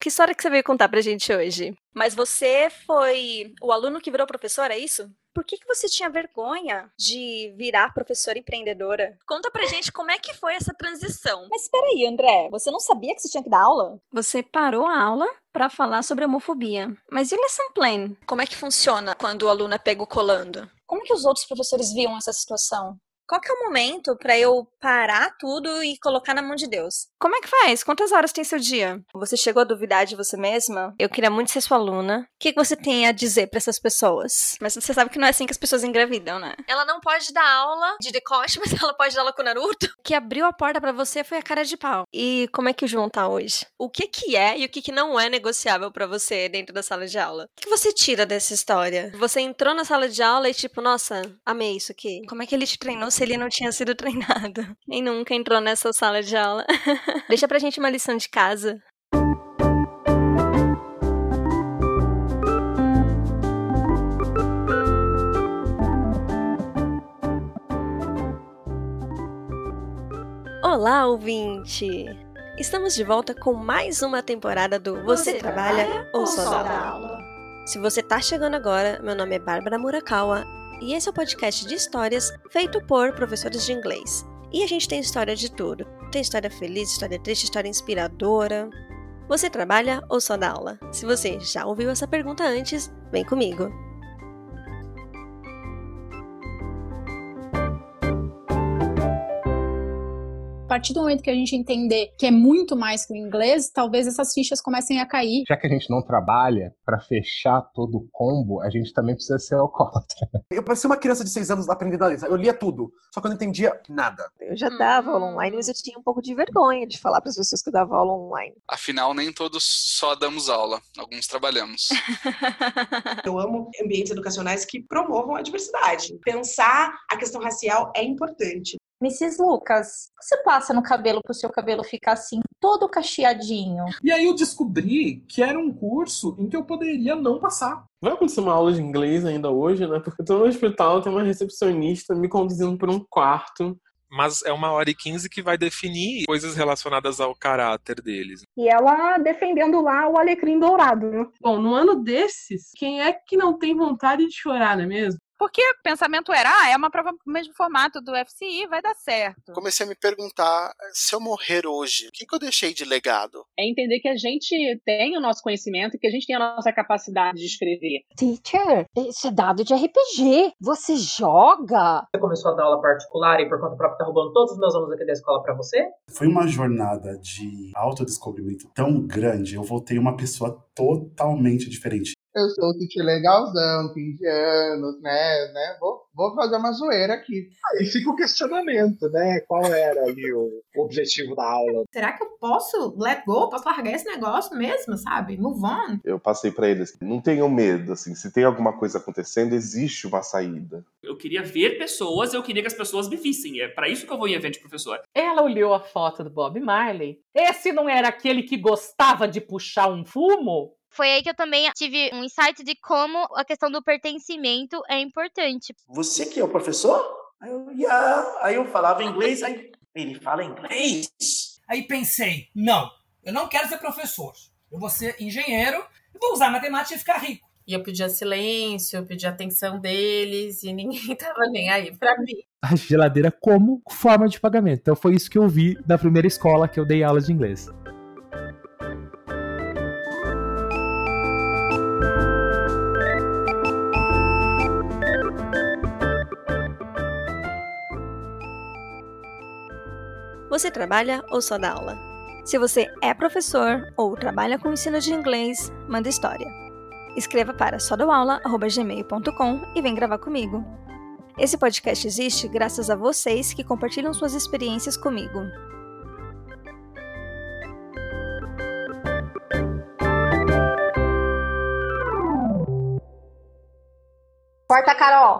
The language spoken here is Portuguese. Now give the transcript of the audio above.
Que história que você veio contar pra gente hoje? Mas você foi o aluno que virou professor, é isso? Por que, que você tinha vergonha de virar professora empreendedora? Conta pra gente como é que foi essa transição. Mas espera aí, André, você não sabia que você tinha que dar aula? Você parou a aula para falar sobre homofobia. Mas e o lesson plan? Como é que funciona quando o aluno é pego colando? Como que os outros professores viam essa situação? Qual que é o momento para eu parar tudo e colocar na mão de Deus? Como é que faz? Quantas horas tem seu dia? Você chegou a duvidar de você mesma? Eu queria muito ser sua aluna. O que você tem a dizer para essas pessoas? Mas você sabe que não é assim que as pessoas engravidam, né? Ela não pode dar aula de decote, mas ela pode dar aula com o Naruto. O que abriu a porta para você foi a cara de pau. E como é que o João tá hoje? O que que é e o que que não é negociável para você dentro da sala de aula? O que você tira dessa história? Você entrou na sala de aula e tipo, nossa, amei isso aqui. Como é que ele te treinou se ele não tinha sido treinado? Quem nunca entrou nessa sala de aula? Deixa pra gente uma lição de casa. Olá, ouvinte! Estamos de volta com mais uma temporada do Você, você Trabalha, trabalha ou Só Dá Aula? Se você tá chegando agora, meu nome é Bárbara Murakawa e esse é o podcast de histórias feito por professores de inglês. E a gente tem história de tudo. Tem história feliz, história triste, história inspiradora. Você trabalha ou só dá aula? Se você já ouviu essa pergunta antes, vem comigo. Partir do momento que a gente entender que é muito mais que o inglês, talvez essas fichas comecem a cair. Já que a gente não trabalha para fechar todo o combo, a gente também precisa ser alcoólatra. Eu parecia uma criança de seis anos aprendendo a ler. Eu lia tudo, só que eu não entendia nada. Eu já dava aula online, mas eu tinha um pouco de vergonha de falar para as pessoas que eu dava aula online. Afinal, nem todos só damos aula, alguns trabalhamos. eu amo ambientes educacionais que promovam a diversidade. Pensar a questão racial é importante. Mrs. Lucas, você passa no cabelo para o seu cabelo ficar assim, todo cacheadinho? E aí eu descobri que era um curso em que eu poderia não passar. Vai acontecer uma aula de inglês ainda hoje, né? Porque eu tô no hospital, tem uma recepcionista me conduzindo por um quarto mas é uma hora e quinze que vai definir coisas relacionadas ao caráter deles. E ela defendendo lá o alecrim dourado. Né? Bom, no ano desses, quem é que não tem vontade de chorar, não é mesmo? Porque o pensamento era, ah, é uma prova no mesmo formato do FCI, vai dar certo. Comecei a me perguntar, se eu morrer hoje, o que, que eu deixei de legado? É entender que a gente tem o nosso conhecimento e que a gente tem a nossa capacidade de escrever. Teacher, esse é dado de RPG, você joga? Você começou a dar aula particular e por conta própria tá roubando todos os meus alunos aqui da escola para você? Foi uma jornada de autodescobrimento tão grande, eu voltei uma pessoa totalmente diferente. Eu sou o Titi legalzão, 15 anos, né, né? Vou, vou fazer uma zoeira aqui. Aí fica o questionamento, né? Qual era ali o objetivo da aula? Será que eu posso let go? Posso largar esse negócio mesmo, sabe? Move on. Eu passei para eles, não tenham medo, assim, se tem alguma coisa acontecendo, existe uma saída. Eu queria ver pessoas, eu queria que as pessoas me vissem. É para isso que eu vou em evento de professor. Ela olhou a foto do Bob Marley. Esse não era aquele que gostava de puxar um fumo? Foi aí que eu também tive um insight de como a questão do pertencimento é importante. Você que é o professor? Aí eu, yeah. aí eu falava inglês, aí ele fala inglês. Aí pensei, não, eu não quero ser professor. Eu vou ser engenheiro e vou usar matemática e ficar rico. E eu pedia silêncio, eu pedia atenção deles e ninguém tava nem aí pra mim. A geladeira como forma de pagamento. Então foi isso que eu vi da primeira escola que eu dei aula de inglês. Você trabalha ou só dá aula? Se você é professor ou trabalha com ensino de inglês, manda história. Escreva para sodoaula.gmail.com e vem gravar comigo. Esse podcast existe graças a vocês que compartilham suas experiências comigo. Corta, Carol!